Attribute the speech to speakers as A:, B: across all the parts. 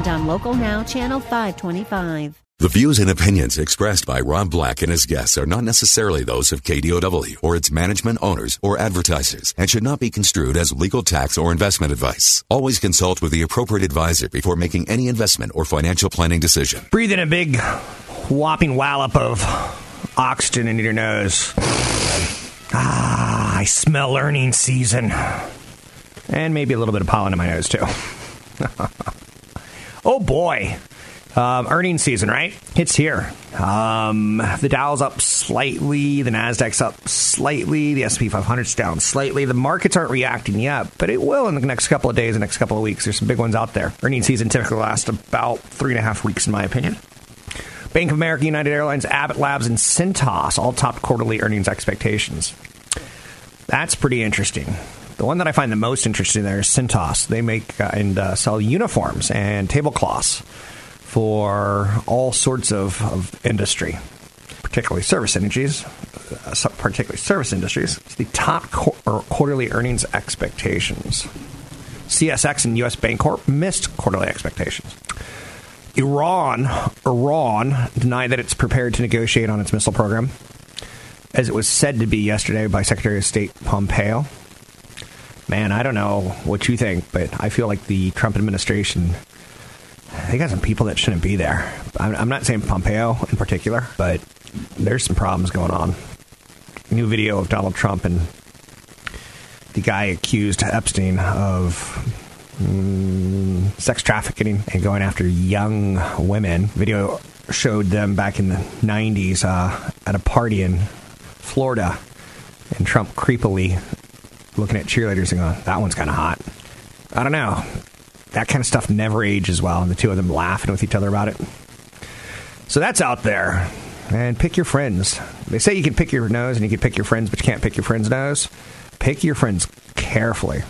A: and on Local Now, Channel 525.
B: The views and opinions expressed by Rob Black and his guests are not necessarily those of KDOW or its management owners or advertisers and should not be construed as legal tax or investment advice. Always consult with the appropriate advisor before making any investment or financial planning decision.
C: Breathe in a big whopping wallop of oxygen into your nose. Ah, I smell earnings season. And maybe a little bit of pollen in my nose, too. oh boy. Um, earnings season, right? It's here. Um, the Dow's up slightly, the Nasdaq's up slightly, the S&P 500's down slightly. The markets aren't reacting yet, but it will in the next couple of days, the next couple of weeks. There's some big ones out there. Earnings season typically lasts about three and a half weeks, in my opinion. Bank of America, United Airlines, Abbott Labs, and Cintas all topped quarterly earnings expectations. That's pretty interesting. The one that I find the most interesting there is Cintas. They make uh, and uh, sell uniforms and tablecloths for all sorts of, of industry, particularly service industries. Uh, particularly service industries. It's the top qu- quarterly earnings expectations. CSX and U.S. Bancorp missed quarterly expectations. Iran, Iran denied that it's prepared to negotiate on its missile program, as it was said to be yesterday by Secretary of State Pompeo. Man, I don't know what you think, but I feel like the Trump administration they got some people that shouldn't be there. I'm, I'm not saying Pompeo in particular, but there's some problems going on. New video of Donald Trump and the guy accused Epstein of mm, sex trafficking and going after young women. Video showed them back in the 90s uh, at a party in Florida, and Trump creepily looking at cheerleaders and going, "That one's kind of hot." I don't know that kind of stuff never ages well, and the two of them laughing with each other about it. So that's out there. And pick your friends. They say you can pick your nose and you can pick your friends, but you can't pick your friend's nose. Pick your friends carefully.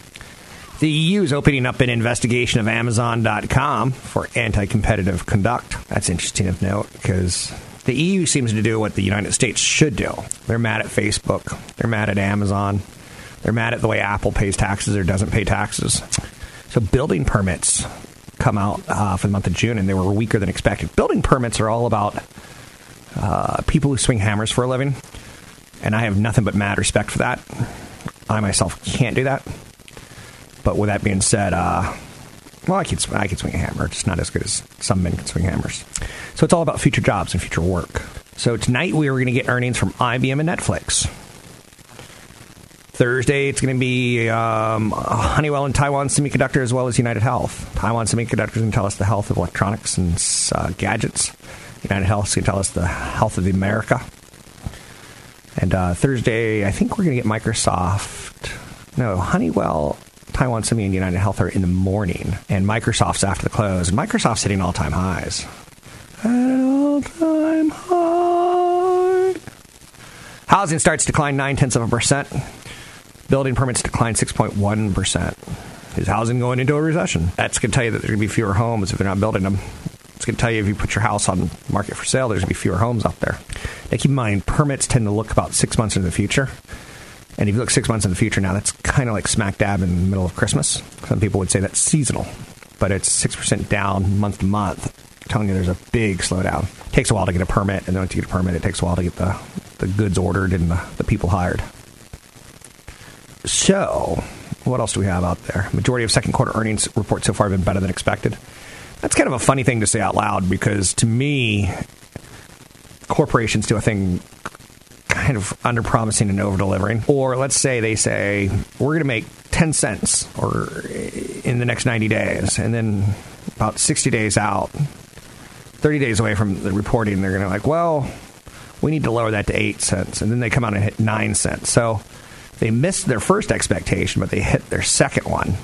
C: The EU is opening up an investigation of Amazon.com for anti competitive conduct. That's interesting of note because the EU seems to do what the United States should do. They're mad at Facebook, they're mad at Amazon, they're mad at the way Apple pays taxes or doesn't pay taxes. So building permits come out uh, for the month of June, and they were weaker than expected. Building permits are all about uh, people who swing hammers for a living, and I have nothing but mad respect for that. I myself can't do that. But with that being said, uh, well, I can I swing a hammer. It's not as good as some men can swing hammers. So it's all about future jobs and future work. So tonight we are going to get earnings from IBM and Netflix. Thursday, it's going to be um, Honeywell and Taiwan Semiconductor as well as United Health. Taiwan Semiconductor to tell us the health of electronics and uh, gadgets. United Health to tell us the health of America. And uh, Thursday, I think we're going to get Microsoft. No, Honeywell, Taiwan Semi, and United Health are in the morning, and Microsoft's after the close. And Microsoft's hitting all time highs. At all time high. Housing starts decline nine tenths of a percent. Building permits declined 6.1%. Is housing going into a recession? That's going to tell you that there's going to be fewer homes if they're not building them. It's going to tell you if you put your house on market for sale, there's going to be fewer homes out there. Now, keep in mind, permits tend to look about six months into the future. And if you look six months in the future now, that's kind of like smack dab in the middle of Christmas. Some people would say that's seasonal, but it's 6% down month to month, telling you there's a big slowdown. It takes a while to get a permit, and then once you get a permit, it takes a while to get the, the goods ordered and the, the people hired. So, what else do we have out there? Majority of second quarter earnings reports so far have been better than expected. That's kind of a funny thing to say out loud because to me, corporations do a thing kind of under promising and over delivering. Or let's say they say, we're going to make 10 cents or eh, in the next 90 days. And then about 60 days out, 30 days away from the reporting, they're going to like, well, we need to lower that to 8 cents. And then they come out and hit 9 cents. So they missed their first expectation, but they hit their second one.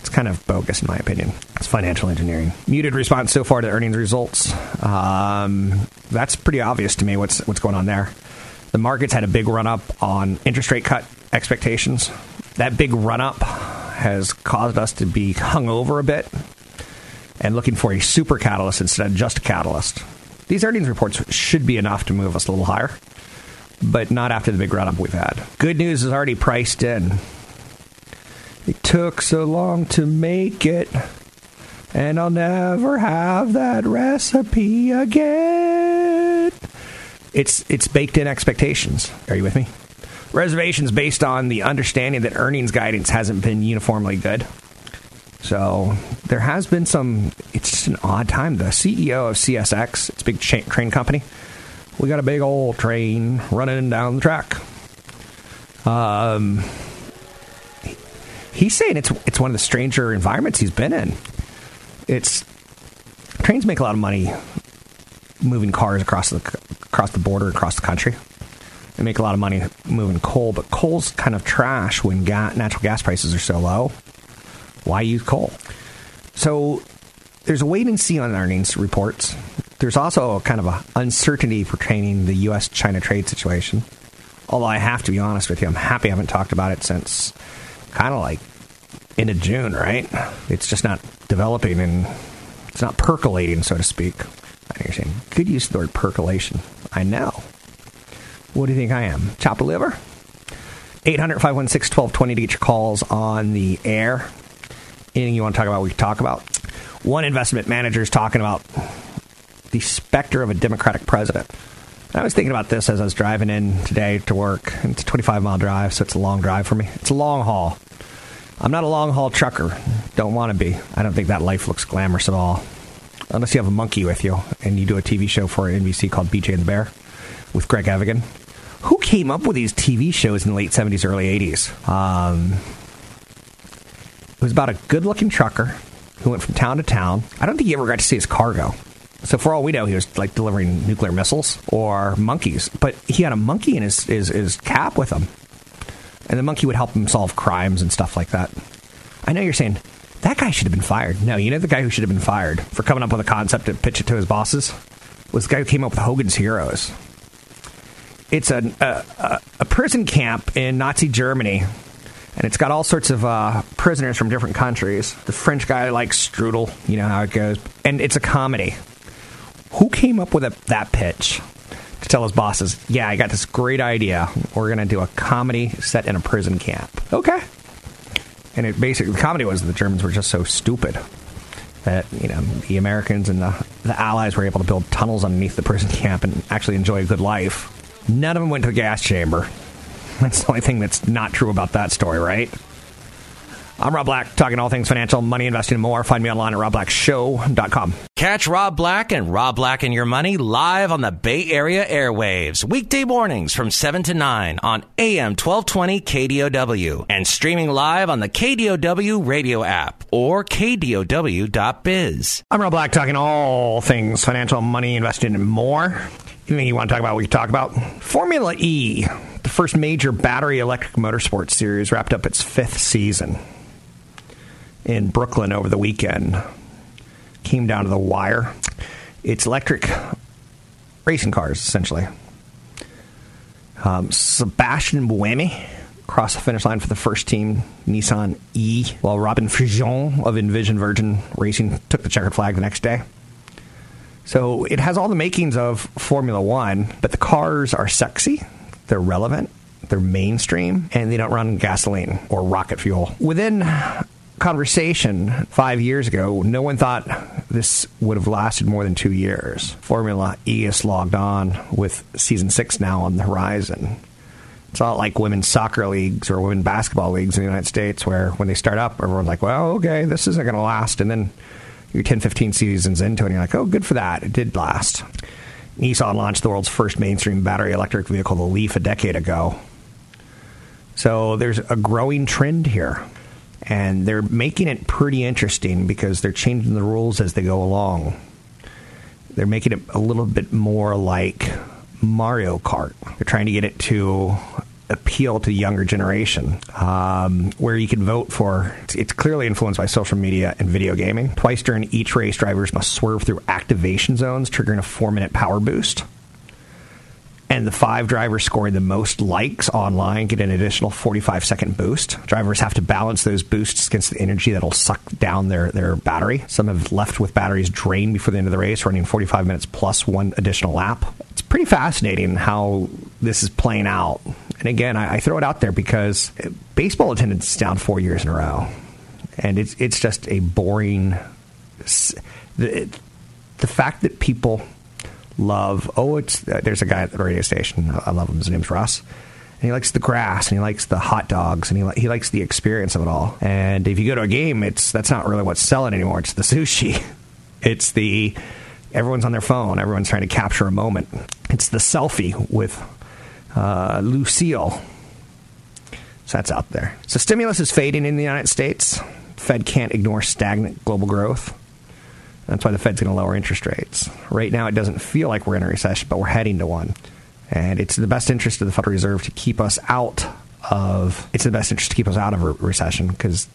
C: It's kind of bogus, in my opinion. It's financial engineering. Muted response so far to earnings results. Um, that's pretty obvious to me what's what's going on there. The markets had a big run up on interest rate cut expectations. That big run up has caused us to be hung over a bit and looking for a super catalyst instead of just a catalyst. These earnings reports should be enough to move us a little higher, but not after the big run up we've had. Good news is already priced in. It took so long to make it, and I'll never have that recipe again. It's it's baked in expectations. Are you with me? Reservations based on the understanding that earnings guidance hasn't been uniformly good. So there has been some. It's just an odd time. The CEO of CSX, it's a big train company. We got a big old train running down the track. Um, he's saying it's it's one of the stranger environments he's been in. It's trains make a lot of money moving cars across the across the border across the country. They make a lot of money moving coal, but coal's kind of trash when ga- natural gas prices are so low. Why use coal? So there's a wait and see on earnings reports. There's also kind of a uncertainty pertaining the U.S. China trade situation. Although I have to be honest with you, I'm happy I haven't talked about it since kind of like into June, right? It's just not developing and it's not percolating, so to speak. I you're saying, good use of the word percolation. I know. What do you think I am? Chop a liver? 800 516 1220 to get your calls on the air. Anything you want to talk about, we can talk about. One investment manager is talking about the specter of a Democratic president. I was thinking about this as I was driving in today to work. It's a 25 mile drive, so it's a long drive for me. It's a long haul. I'm not a long haul trucker. Don't want to be. I don't think that life looks glamorous at all. Unless you have a monkey with you and you do a TV show for NBC called BJ and the Bear with Greg Evigan. Who came up with these TV shows in the late 70s, early 80s? Um, it was about a good looking trucker who went from town to town. I don't think he ever got to see his cargo. So for all we know, he was like delivering nuclear missiles or monkeys. But he had a monkey in his, his, his cap with him. And the monkey would help him solve crimes and stuff like that. I know you're saying, that guy should have been fired. No, you know the guy who should have been fired for coming up with a concept to pitch it to his bosses? Was the guy who came up with Hogan's Heroes. It's a, a, a prison camp in Nazi Germany and it's got all sorts of uh, prisoners from different countries. The French guy likes strudel, you know how it goes, and it's a comedy. Who came up with a, that pitch to tell his bosses, "Yeah, I got this great idea. We're going to do a comedy set in a prison camp." Okay. And it basically the comedy was the Germans were just so stupid that you know the Americans and the the Allies were able to build tunnels underneath the prison camp and actually enjoy a good life. None of them went to the gas chamber. That's the only thing that's not true about that story, right? I'm Rob Black, talking all things financial, money, investing, and more. Find me online at robblackshow.com.
D: Catch Rob Black and Rob Black and Your Money live on the Bay Area airwaves, weekday mornings from 7 to 9 on AM 1220 KDOW and streaming live on the KDOW radio app or KDOW.biz.
C: I'm Rob Black, talking all things financial, money, investing, and more. Anything you want to talk about, we can talk about. Formula E, the first major battery electric motorsports series, wrapped up its fifth season in Brooklyn over the weekend. Came down to the wire. It's electric racing cars, essentially. Um, Sebastian Buemi crossed the finish line for the first team, Nissan E, while Robin Frijns of Envision Virgin Racing took the checkered flag the next day. So it has all the makings of Formula One, but the cars are sexy, they're relevant, they're mainstream, and they don't run gasoline or rocket fuel. Within conversation five years ago, no one thought this would have lasted more than two years. Formula E is logged on with season six now on the horizon. It's not like women's soccer leagues or women's basketball leagues in the United States where when they start up, everyone's like, well, okay, this isn't going to last. And then you're 10, 15 seasons into it, and you're like, oh, good for that. It did last. Nissan launched the world's first mainstream battery electric vehicle, the Leaf, a decade ago. So there's a growing trend here. And they're making it pretty interesting because they're changing the rules as they go along. They're making it a little bit more like Mario Kart. They're trying to get it to appeal to the younger generation, um, where you can vote for. It's, it's clearly influenced by social media and video gaming. Twice during each race, drivers must swerve through activation zones, triggering a four minute power boost. And the five drivers scoring the most likes online get an additional 45 second boost. Drivers have to balance those boosts against the energy that'll suck down their, their battery. Some have left with batteries drained before the end of the race, running 45 minutes plus one additional lap. It's pretty fascinating how this is playing out. And again, I, I throw it out there because baseball attendance is down four years in a row. And it's, it's just a boring. The, the fact that people love. Oh, it's uh, there's a guy at the radio station. I love him. His name's Russ. And he likes the grass and he likes the hot dogs and he, li- he likes the experience of it all. And if you go to a game, it's that's not really what's selling anymore. It's the sushi. It's the everyone's on their phone. Everyone's trying to capture a moment. It's the selfie with uh, Lucille. So that's out there. So stimulus is fading in the United States. Fed can't ignore stagnant global growth. That's why the Fed's going to lower interest rates. Right now, it doesn't feel like we're in a recession, but we're heading to one. And it's the best interest of the Federal Reserve to keep us out of. It's the best interest to keep us out of a recession because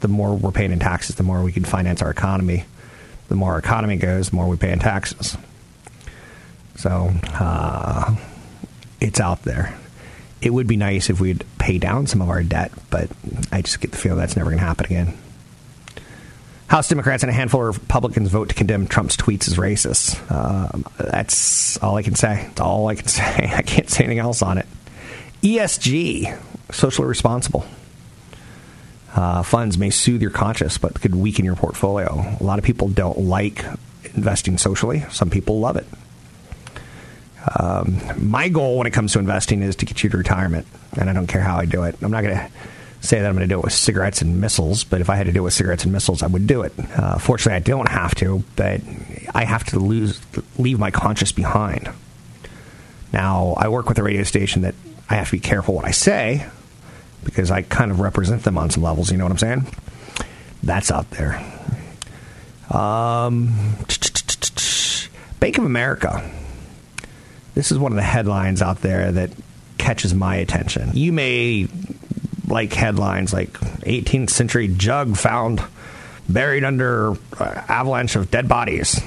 C: the more we're paying in taxes, the more we can finance our economy. The more our economy goes, the more we pay in taxes. So uh, it's out there. It would be nice if we'd pay down some of our debt, but I just get the feeling that's never going to happen again. House Democrats and a handful of Republicans vote to condemn Trump's tweets as racist. Um, that's all I can say. That's all I can say. I can't say anything else on it. ESG, socially responsible. Uh, funds may soothe your conscience, but could weaken your portfolio. A lot of people don't like investing socially. Some people love it. Um, my goal when it comes to investing is to get you to retirement, and I don't care how I do it. I'm not going to say that I'm going to do it with cigarettes and missiles, but if I had to do it with cigarettes and missiles, I would do it. Uh, fortunately, I don't have to, but I have to lose, leave my conscience behind. Now, I work with a radio station that I have to be careful what I say because I kind of represent them on some levels. You know what I'm saying? That's out there. Um, Bank of America. This is one of the headlines out there that catches my attention. You may like headlines like 18th century jug found buried under uh, avalanche of dead bodies.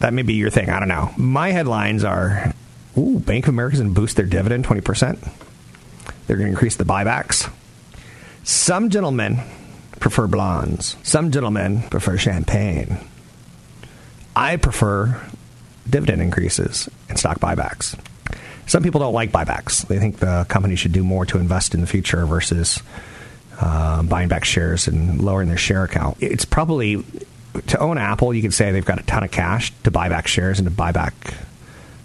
C: That may be your thing. I don't know. My headlines are Ooh, Bank of America's going to boost their dividend 20%. They're going to increase the buybacks. Some gentlemen prefer blondes. Some gentlemen prefer champagne. I prefer dividend increases and stock buybacks. Some people don't like buybacks. They think the company should do more to invest in the future versus uh, buying back shares and lowering their share account. It's probably to own Apple. You could say they've got a ton of cash to buy back shares and to buy back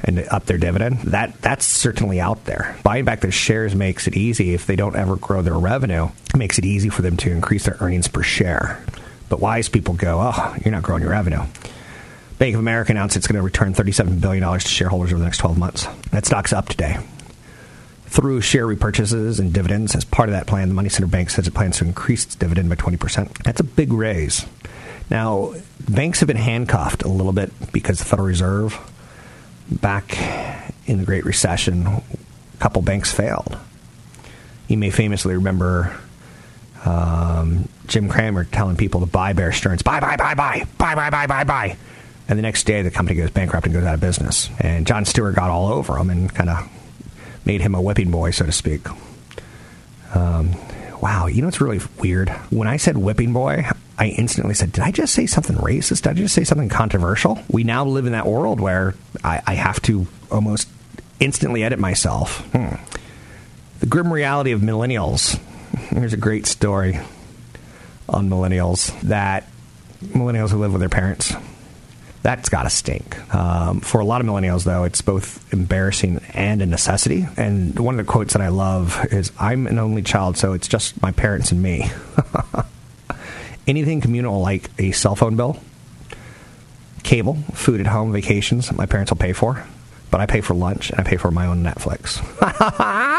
C: and up their dividend. That that's certainly out there. Buying back their shares makes it easy if they don't ever grow their revenue. It makes it easy for them to increase their earnings per share. But wise people go, "Oh, you're not growing your revenue." Bank of America announced it's going to return $37 billion to shareholders over the next 12 months. That stock's up today. Through share repurchases and dividends, as part of that plan, the Money Center Bank says it plans to increase its dividend by 20%. That's a big raise. Now, banks have been handcuffed a little bit because the Federal Reserve, back in the Great Recession, a couple banks failed. You may famously remember um, Jim Cramer telling people to buy Bear Stearns, buy, buy, buy, buy, buy, buy, buy, buy, buy. And the next day, the company goes bankrupt and goes out of business. And Jon Stewart got all over him and kind of made him a whipping boy, so to speak. Um, wow, you know it's really weird? When I said whipping boy, I instantly said, Did I just say something racist? Did I just say something controversial? We now live in that world where I, I have to almost instantly edit myself. Hmm. The grim reality of millennials. Here's a great story on millennials that millennials who live with their parents that's got to stink. Um, for a lot of millennials, though, it's both embarrassing and a necessity. And one of the quotes that I love is I'm an only child, so it's just my parents and me. Anything communal like a cell phone bill, cable, food at home, vacations, my parents will pay for. But I pay for lunch and I pay for my own Netflix.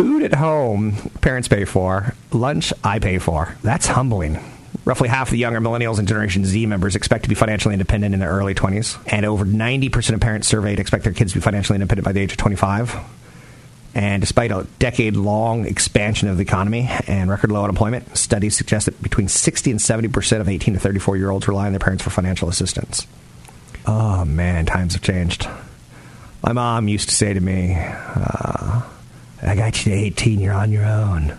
C: food at home, parents pay for. Lunch, I pay for. That's humbling. Roughly half the younger millennials and Generation Z members expect to be financially independent in their early 20s, and over 90% of parents surveyed expect their kids to be financially independent by the age of 25. And despite a decade long expansion of the economy and record low unemployment, studies suggest that between 60 and 70% of 18 to 34 year olds rely on their parents for financial assistance. Oh man, times have changed. My mom used to say to me, uh, I got you to 18, you're on your own.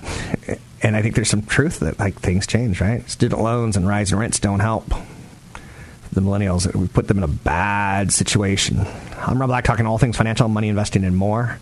C: And I think there's some truth that like things change, right? Student loans and rising rents don't help the millennials. We put them in a bad situation. I'm Rob Black, talking all things financial, money investing, and more.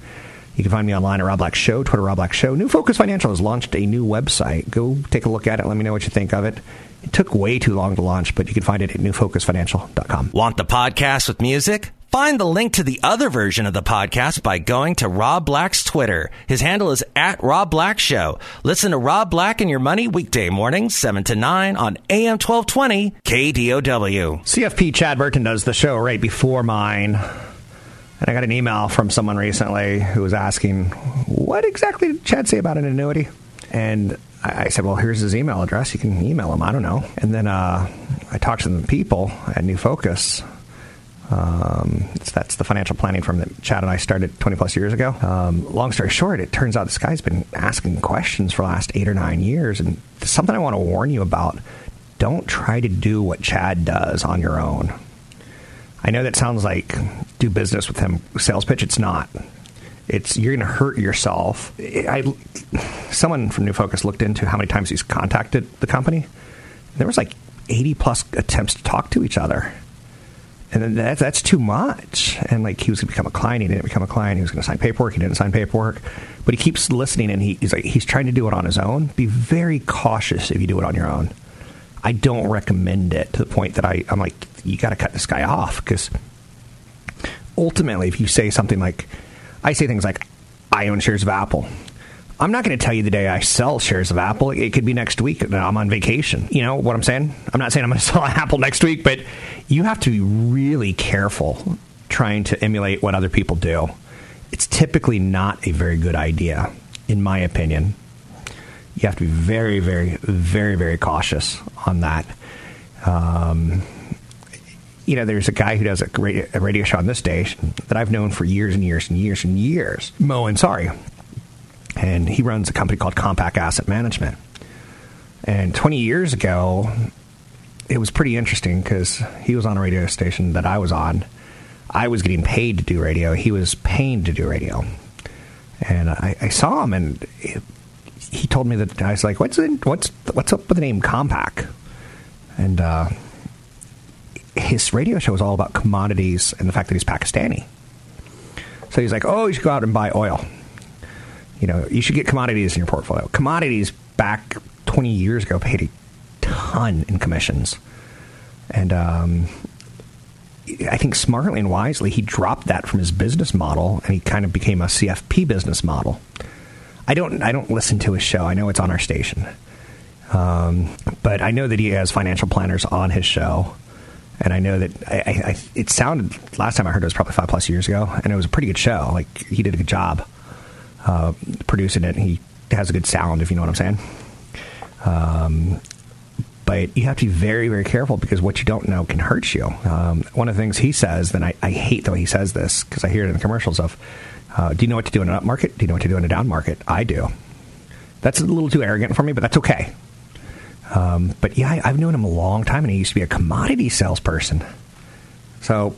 C: You can find me online at Rob Black Show, Twitter Rob Black Show. New Focus Financial has launched a new website. Go take a look at it. Let me know what you think of it. It took way too long to launch, but you can find it at newfocusfinancial.com.
D: Want the podcast with music? Find the link to the other version of the podcast by going to Rob Black's Twitter. His handle is at Rob Black Show. Listen to Rob Black and Your Money weekday mornings, 7 to 9 on AM 1220 KDOW.
C: CFP Chad Burton does the show right before mine. And I got an email from someone recently who was asking, what exactly did Chad say about an annuity? And I said, well, here's his email address. You can email him. I don't know. And then uh, I talked to the people at New Focus. Um, that's the financial planning firm that Chad and I started 20 plus years ago. Um, long story short, it turns out this guy's been asking questions for the last eight or nine years. And something I want to warn you about don't try to do what Chad does on your own. I know that sounds like do business with him sales pitch. It's not. It's you're going to hurt yourself. I someone from New Focus looked into how many times he's contacted the company. There was like 80 plus attempts to talk to each other. And then that, that's too much. And like he was going to become a client, he didn't become a client. He was going to sign paperwork, he didn't sign paperwork. But he keeps listening, and he, he's like he's trying to do it on his own. Be very cautious if you do it on your own. I don't recommend it to the point that I, I'm like, you got to cut this guy off because ultimately, if you say something like, I say things like, I own shares of Apple. I'm not going to tell you the day I sell shares of Apple. It could be next week. I'm on vacation. You know what I'm saying? I'm not saying I'm going to sell Apple next week, but you have to be really careful trying to emulate what other people do. It's typically not a very good idea, in my opinion. You have to be very, very, very, very cautious on that. Um, you know, there's a guy who does a radio, show on this station that I've known for years and years and years and years, Mo Ansari. And he runs a company called Compak Asset Management. And 20 years ago, it was pretty interesting because he was on a radio station that I was on. I was getting paid to do radio. He was paying to do radio. And I, I saw him, and it, he told me that I was like, "What's in, what's what's up with the name Compak?" And uh, his radio show was all about commodities and the fact that he's Pakistani. So he's like, "Oh, you should go out and buy oil. You know, you should get commodities in your portfolio. Commodities back 20 years ago paid a ton in commissions, and um, I think smartly and wisely he dropped that from his business model and he kind of became a CFP business model." I don't I don't listen to his show. I know it's on our station, um, but I know that he has financial planners on his show, and I know that I, I, it sounded last time I heard it was probably five plus years ago, and it was a pretty good show. Like he did a good job uh, producing it. He has a good sound, if you know what I'm saying. Um, but you have to be very, very careful because what you don't know can hurt you. Um, one of the things he says, then I, I hate the way he says this because I hear it in the commercials of uh, do you know what to do in an up market? Do you know what to do in a down market? I do. That's a little too arrogant for me, but that's okay. Um, but yeah, I, have known him a long time, and he used to be a commodity salesperson. So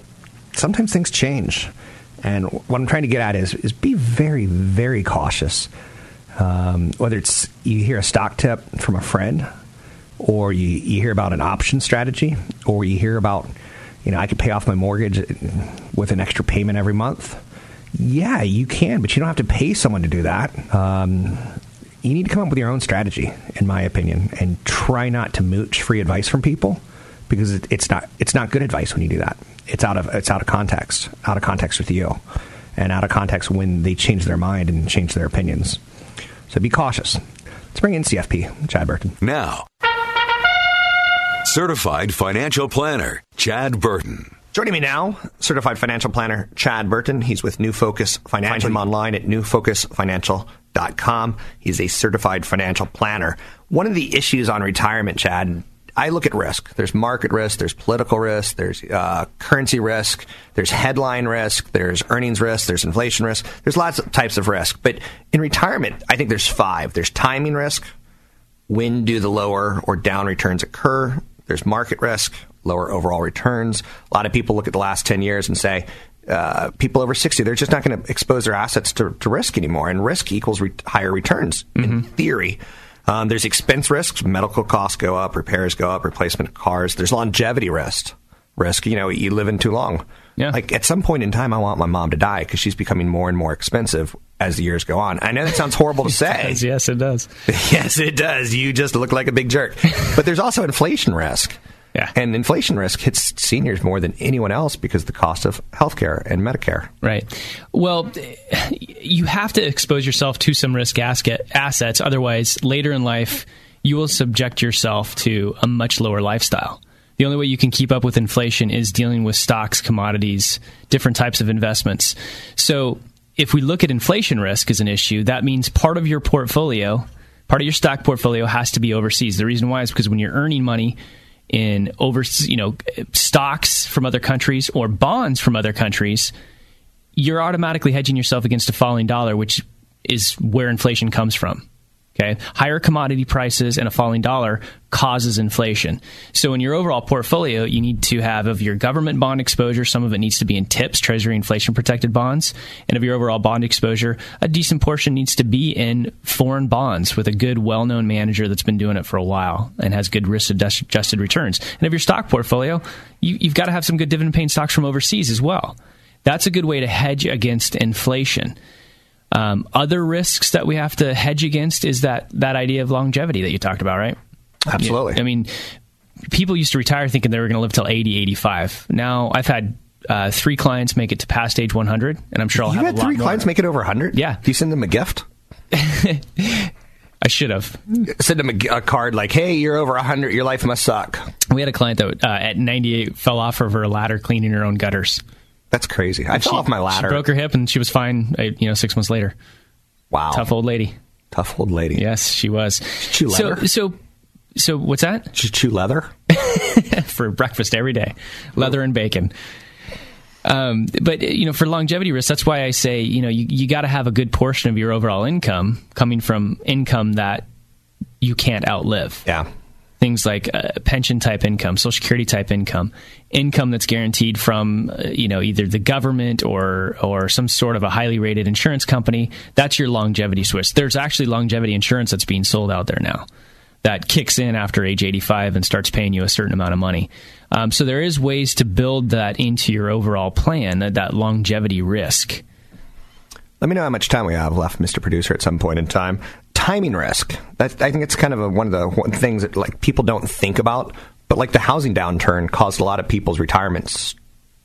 C: sometimes things change, and what I'm trying to get at is is be very, very cautious. Um, whether it's you hear a stock tip from a friend, or you, you hear about an option strategy, or you hear about, you know, I could pay off my mortgage with an extra payment every month yeah, you can, but you don't have to pay someone to do that. Um, you need to come up with your own strategy, in my opinion, and try not to mooch free advice from people because it, it's not it's not good advice when you do that. It's out of it's out of context, out of context with you, and out of context when they change their mind and change their opinions. So be cautious. Let's bring in CFP, Chad Burton.
B: Now, certified financial planner, Chad Burton.
C: Joining me now, certified financial planner Chad Burton. He's with New Focus Financial. Find him online at newfocusfinancial.com. com. He's a certified financial planner. One of the issues on retirement, Chad, I look at risk. There's market risk, there's political risk, there's uh, currency risk, there's headline risk, there's earnings risk, there's inflation risk. There's lots of types of risk. But in retirement, I think there's five. There's timing risk. When do the lower or down returns occur? There's market risk, lower overall returns. A lot of people look at the last 10 years and say, uh, people over 60, they're just not going to expose their assets to, to, risk anymore. And risk equals re- higher returns mm-hmm. in theory. Um, there's expense risks. Medical costs go up, repairs go up, replacement cars. There's longevity risk. Risk, you know, you live in too long. Yeah. Like at some point in time, I want my mom to die because she's becoming more and more expensive as the years go on. I know that sounds horrible to say.
E: does, yes, it does.
C: yes, it does. You just look like a big jerk. but there's also inflation risk.
E: Yeah.
C: And inflation risk hits seniors more than anyone else because of the cost of healthcare and Medicare.
E: Right. Well, you have to expose yourself to some risk assets. Otherwise, later in life, you will subject yourself to a much lower lifestyle. The only way you can keep up with inflation is dealing with stocks, commodities, different types of investments. So, if we look at inflation risk as an issue, that means part of your portfolio, part of your stock portfolio has to be overseas. The reason why is because when you're earning money, in over you know stocks from other countries or bonds from other countries, you're automatically hedging yourself against a falling dollar, which is where inflation comes from. Okay, higher commodity prices and a falling dollar causes inflation. So in your overall portfolio, you need to have of your government bond exposure, some of it needs to be in TIPS, Treasury inflation protected bonds, and of your overall bond exposure, a decent portion needs to be in foreign bonds with a good, well-known manager that's been doing it for a while and has good risk-adjusted returns. And of your stock portfolio, you, you've got to have some good dividend-paying stocks from overseas as well. That's a good way to hedge against inflation. Um, other risks that we have to hedge against is that that idea of longevity that you talked about, right?
C: Absolutely.
E: I mean, people used to retire thinking they were going to live till 80, 85. Now I've had uh, three clients make it to past age 100, and I'm sure I'll
C: you
E: have
C: had three clients make it over 100.
E: Yeah.
C: Do you send them a gift?
E: I should have
C: sent them a, a, card like, "Hey, you're over 100. Your life must suck."
E: We had a client that uh, at 98 fell off of her ladder cleaning her own gutters.
C: That's crazy. I fell off my ladder.
E: She broke her hip, and she was fine. Uh, you know, six months later.
C: Wow,
E: tough old lady.
C: Tough old lady.
E: Yes, she was.
C: Chew leather.
E: So, so, so what's that?
C: You chew leather
E: for breakfast every day, leather and bacon. Um, but you know, for longevity risk, that's why I say you know you, you got to have a good portion of your overall income coming from income that you can't outlive.
C: Yeah
E: things like uh, pension type income, social security type income, income that's guaranteed from uh, you know either the government or or some sort of a highly rated insurance company. That's your longevity switch. There's actually longevity insurance that's being sold out there now that kicks in after age 85 and starts paying you a certain amount of money. Um, so there is ways to build that into your overall plan, that, that longevity risk.
C: Let me know how much time we have left, Mr. Producer, at some point in time timing risk. That, I think it's kind of a, one of the one things that like people don't think about. But like the housing downturn caused a lot of people's retirements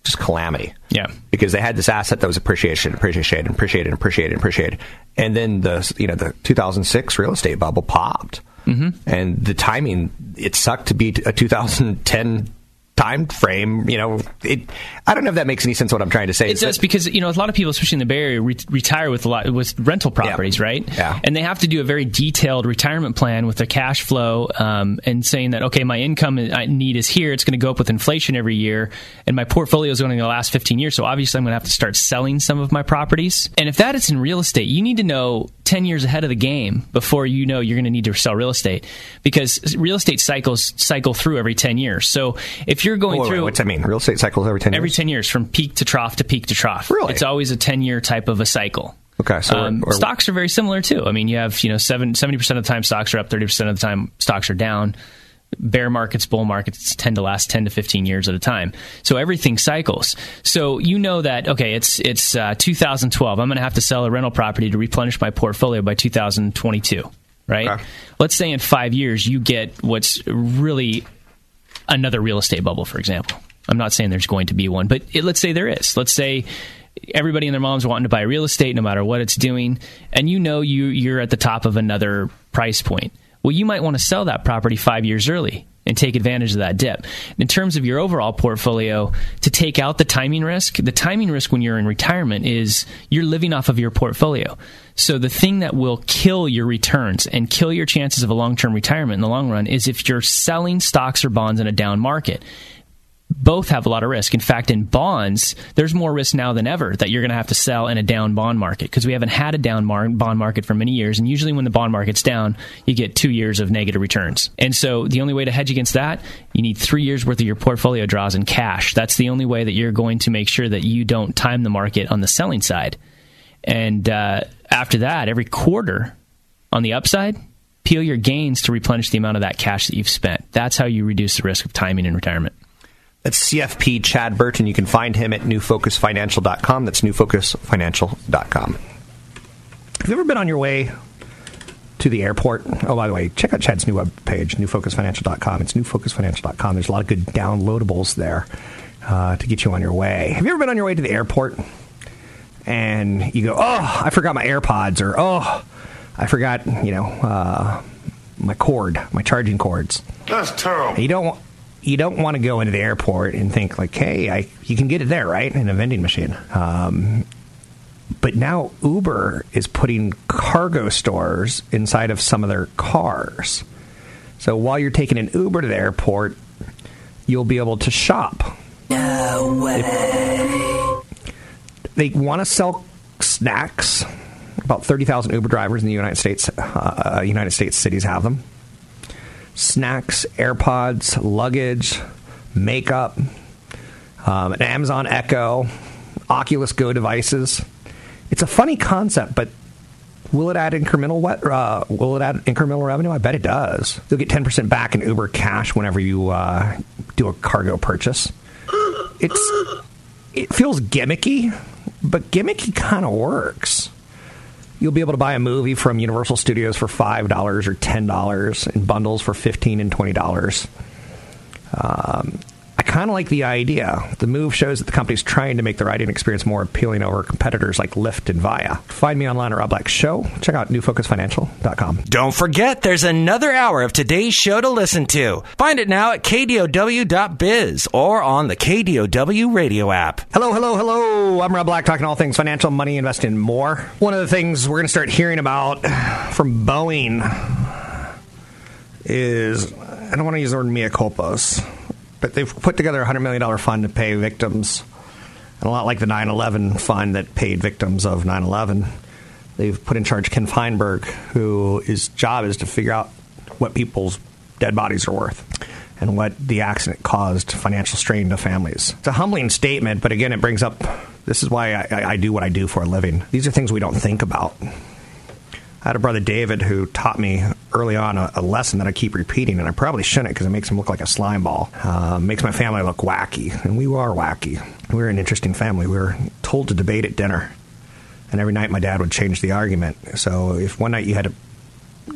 C: just calamity.
E: Yeah,
C: because they had this asset that was appreciation, appreciated, appreciated, appreciated, appreciated, and then the you know the 2006 real estate bubble popped, mm-hmm. and the timing it sucked to be a 2010 time frame. You know, it, I don't know if that makes any sense. What I'm trying to say.
E: It does because you know a lot of people, especially in the Bay Area, re- retire with a lot with rental properties,
C: yeah.
E: right?
C: Yeah.
E: And they have to do a very detailed retirement plan with their cash flow um, and saying that okay, my income I need is here. It's going to go up with inflation every year, and my portfolio is going to last 15 years. So obviously, I'm going to have to start selling some of my properties. And if that is in real estate, you need to know 10 years ahead of the game before you know you're going to need to sell real estate because real estate cycles cycle through every 10 years. So if you're going
C: wait,
E: through.
C: What's that mean? Real estate cycles every 10
E: years? Every 10 years, from peak to trough to peak to trough.
C: Really?
E: It's always a 10 year type of a cycle.
C: Okay, so
E: um, stocks are very similar too. I mean, you have you know 70 percent of the time stocks are up, thirty percent of the time stocks are down. Bear markets, bull markets tend to last ten to fifteen years at a time. So everything cycles. So you know that okay, it's it's uh, 2012. I'm going to have to sell a rental property to replenish my portfolio by 2022. Right?
C: Okay.
E: Let's say in five years you get what's really another real estate bubble, for example. I'm not saying there's going to be one, but it, let's say there is. Let's say everybody and their mom's wanting to buy real estate no matter what it's doing, and you know you you're at the top of another price point. Well, you might want to sell that property five years early and take advantage of that dip. In terms of your overall portfolio, to take out the timing risk, the timing risk when you're in retirement is you're living off of your portfolio. So the thing that will kill your returns and kill your chances of a long-term retirement in the long run is if you're selling stocks or bonds in a down market both have a lot of risk. In fact, in bonds, there's more risk now than ever that you're going to have to sell in a down bond market because we haven't had a down mar- bond market for many years. And usually, when the bond market's down, you get two years of negative returns. And so, the only way to hedge against that, you need three years worth of your portfolio draws in cash. That's the only way that you're going to make sure that you don't time the market on the selling side. And uh, after that, every quarter on the upside, peel your gains to replenish the amount of that cash that you've spent. That's how you reduce the risk of timing in retirement.
C: That's CFP Chad Burton. You can find him at newfocusfinancial.com. That's newfocusfinancial.com. Have you ever been on your way to the airport? Oh, by the way, check out Chad's new web page, newfocusfinancial.com. It's newfocusfinancial.com. There's a lot of good downloadables there uh, to get you on your way. Have you ever been on your way to the airport and you go, oh, I forgot my AirPods, or oh, I forgot, you know, uh, my cord, my charging cords.
F: That's terrible.
C: You don't you don't want to go into the airport and think like, hey, I, you can get it there, right, in a vending machine. Um, but now Uber is putting cargo stores inside of some of their cars. So while you're taking an Uber to the airport, you'll be able to shop.
G: No way.
C: They want to sell snacks. About thirty thousand Uber drivers in the United States, uh, United States cities have them snacks, AirPods, luggage, makeup, um, an Amazon Echo, Oculus Go devices. It's a funny concept, but will it add incremental uh, will it add incremental revenue? I bet it does. You'll get ten percent back in Uber cash whenever you uh, do a cargo purchase. It's it feels gimmicky, but gimmicky kind of works you'll be able to buy a movie from Universal Studios for five dollars or ten dollars in bundles for fifteen and twenty dollars. Um, kind of like the idea. The move shows that the company's trying to make the riding experience more appealing over competitors like Lyft and Via. Find me online at Rob Black Show. Check out newfocusfinancial.com.
D: Don't forget, there's another hour of today's show to listen to. Find it now at kdow.biz or on the KDOW radio app.
C: Hello, hello, hello. I'm Rob Black, talking all things financial, money, investing, more. One of the things we're going to start hearing about from Boeing is I don't want to use the word mea culpas they've put together a $100 million fund to pay victims. And a lot like the 9 11 fund that paid victims of 9 11, they've put in charge Ken Feinberg, who his job is to figure out what people's dead bodies are worth and what the accident caused financial strain to families. It's a humbling statement, but again, it brings up this is why I, I do what I do for a living. These are things we don't think about. I had a brother David who taught me early on a, a lesson that I keep repeating, and I probably shouldn't because it makes him look like a slime ball. Uh, makes my family look wacky, and we are wacky. We are an interesting family. We were told to debate at dinner, and every night my dad would change the argument. So if one night you had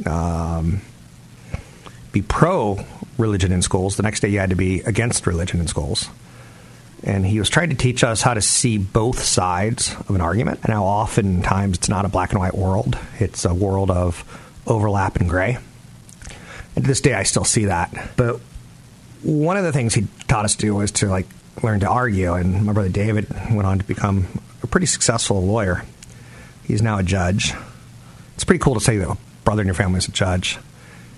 C: to um, be pro religion in schools, the next day you had to be against religion in schools and he was trying to teach us how to see both sides of an argument and how oftentimes it's not a black and white world it's a world of overlap and gray. And to this day i still see that. But one of the things he taught us to do was to like learn to argue. And my brother david went on to become a pretty successful lawyer. He's now a judge. It's pretty cool to say that a brother in your family is a judge.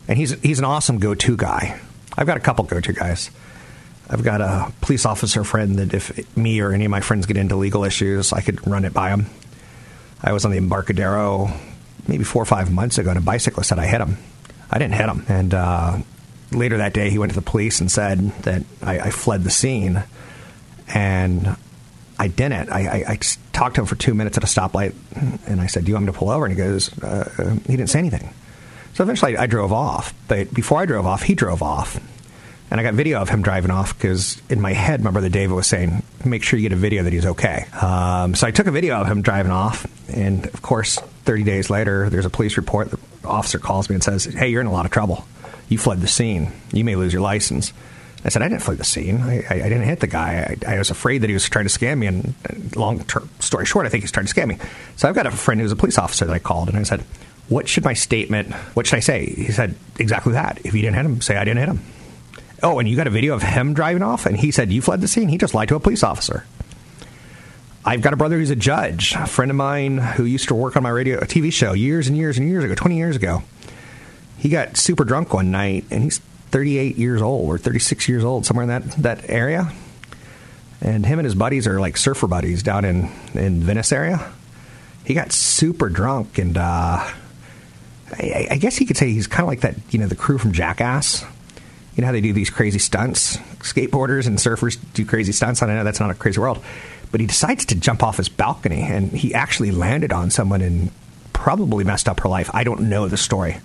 C: And he's he's an awesome go-to guy. I've got a couple go-to guys. I've got a police officer friend that if me or any of my friends get into legal issues, I could run it by him. I was on the Embarcadero maybe four or five months ago, and a bicyclist said I hit him. I didn't hit him. And uh, later that day, he went to the police and said that I, I fled the scene. And I didn't. I, I, I, talked to him for two minutes at a stoplight, and I said, "Do you want me to pull over?" And he goes, uh, "He didn't say anything." So eventually, I drove off. But before I drove off, he drove off. And I got video of him driving off because in my head, my brother David was saying, make sure you get a video that he's okay. Um, so I took a video of him driving off. And of course, 30 days later, there's a police report. The officer calls me and says, hey, you're in a lot of trouble. You fled the scene. You may lose your license. I said, I didn't flee the scene. I, I, I didn't hit the guy. I, I, was afraid that he was trying to scam me. And long term story short, I think he's trying to scam me. So I've got a friend who's a police officer that I called, and I said, What should my statement, what should I say? He said, Exactly that. If you didn't hit him, say I didn't hit him Oh, and you got a video of him driving off, and he said you fled the scene. He just lied to a police officer. I've got a brother who's a judge, a friend of mine who used to work on my radio, TV show years and years and years ago, 20 years ago. He got super drunk one night, and he's 38 years old or 36 years old, somewhere in that, that area. And him and his buddies are like surfer buddies down in, in Venice area. He got super drunk, and uh, I, I guess you could say he's kind of like that, you know, the crew from Jackass. You know how they do these crazy stunts? Skateboarders and surfers do crazy stunts. I know that's not a crazy world but he decides to jump off his balcony and he actually landed on someone and probably messed up her life. I don't know the story.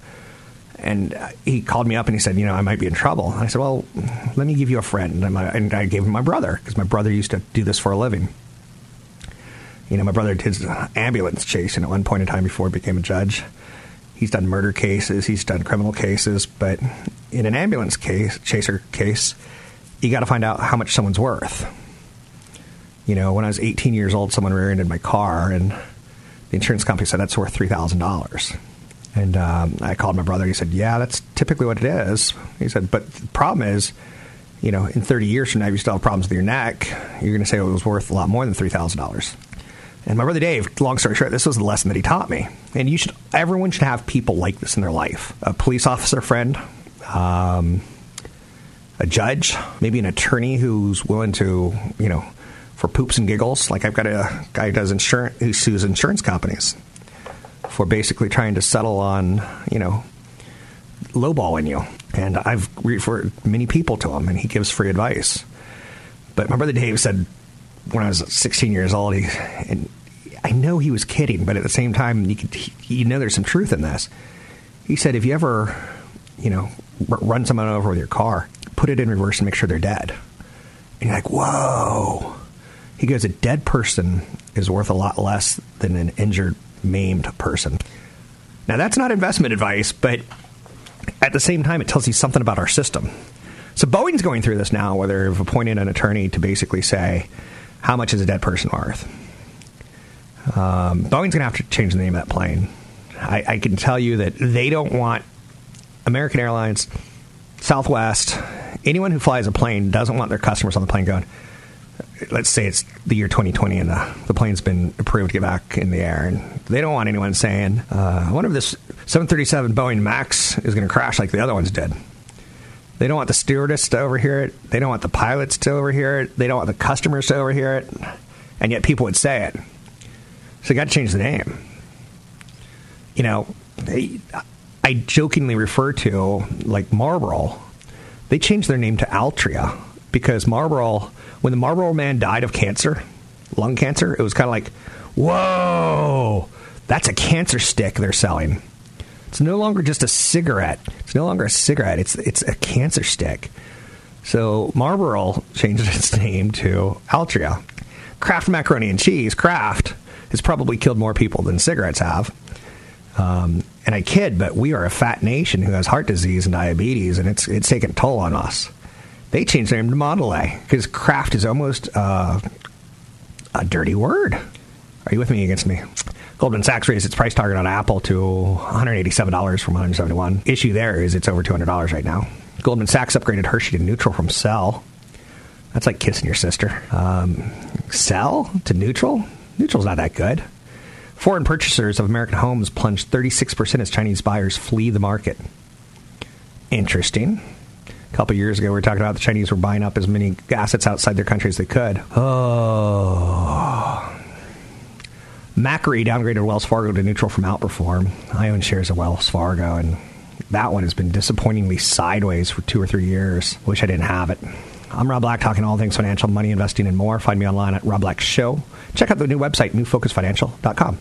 C: And uh, he called me up and he said, You know, I might be in trouble. And I said, Well, let me give you a friend. And I gave him my brother because my brother used to do this for a living. You know, my brother did ambulance chasing at one point in time before he became a judge. He's done murder cases, he's done criminal cases, but in an ambulance case, chaser case, you got to find out how much someone's worth you know, when I was 18 years old, someone rear-ended my car, and the insurance company said that's worth three thousand dollars. And um, I called my brother. He said, "Yeah, that's typically what it is." He said, "But the problem is, you know, in 30 years from now, if you still have problems with your neck, you're going to say it was worth a lot more than three thousand dollars." And my brother Dave, long story short, this was the lesson that he taught me. And you should, everyone should have people like this in their life: a police officer friend, um, a judge, maybe an attorney who's willing to, you know, for poops and giggles. Like I've got a guy who does insurance, who sues insurance companies for basically trying to settle on, you know, lowballing you. And I've referred many people to him, and he gives free advice. But my brother Dave said when I was 16 years old, he, and I know he was kidding, but at the same time, you could, you know, there's some truth in this. He said, if you ever, you know, run someone over with your car, put it in reverse and make sure they're dead. And you're like, whoa. He goes, a dead person is worth a lot less than an injured, maimed person. Now, that's not investment advice, but at the same time, it tells you something about our system. So Boeing's going through this now, where they've appointed an attorney to basically say, how much is a dead person worth? Um, Boeing's going to have to change the name of that plane. I, I can tell you that they don't want American Airlines, Southwest, anyone who flies a plane doesn't want their customers on the plane going, let's say it's the year 2020 and the, the plane's been approved to get back in the air, and they don't want anyone saying, uh, I wonder if this 737 Boeing Max is going to crash like the other ones did. They don't want the stewardess to overhear it. They don't want the pilots to overhear it. They don't want the customers to overhear it. And yet people would say it. So they got to change the name. You know, they, I jokingly refer to, like Marlboro, they changed their name to Altria because Marlboro when the Marlboro Man died of cancer, lung cancer, it was kind of like, whoa, that's a cancer stick they're selling. It's no longer just a cigarette. It's no longer a cigarette. It's it's a cancer stick. So Marlboro changed its name to Altria. Kraft macaroni and cheese, Kraft, has probably killed more people than cigarettes have. Um, and I kid, but we are a fat nation who has heart disease and diabetes, and it's it's taken toll on us they changed their name to Mondelez because Kraft is almost uh, a dirty word. Are you with me against me? Goldman Sachs raised its price target on Apple to $187 from 171. Issue there is it's over $200 right now. Goldman Sachs upgraded Hershey to neutral from sell. That's like kissing your sister. Um, sell to neutral? Neutral's not that good. Foreign purchasers of American homes plunged 36% as Chinese buyers flee the market. Interesting. A couple years ago, we were talking about the Chinese were buying up as many assets outside their country as they could. Oh. Macquarie downgraded Wells Fargo to neutral from outperform. I own shares of Wells Fargo, and that one has been disappointingly sideways for two or three years. Wish I didn't have it. I'm Rob Black, talking all things financial, money, investing, and more. Find me online at Rob Black Show. Check out the new website, newfocusfinancial.com.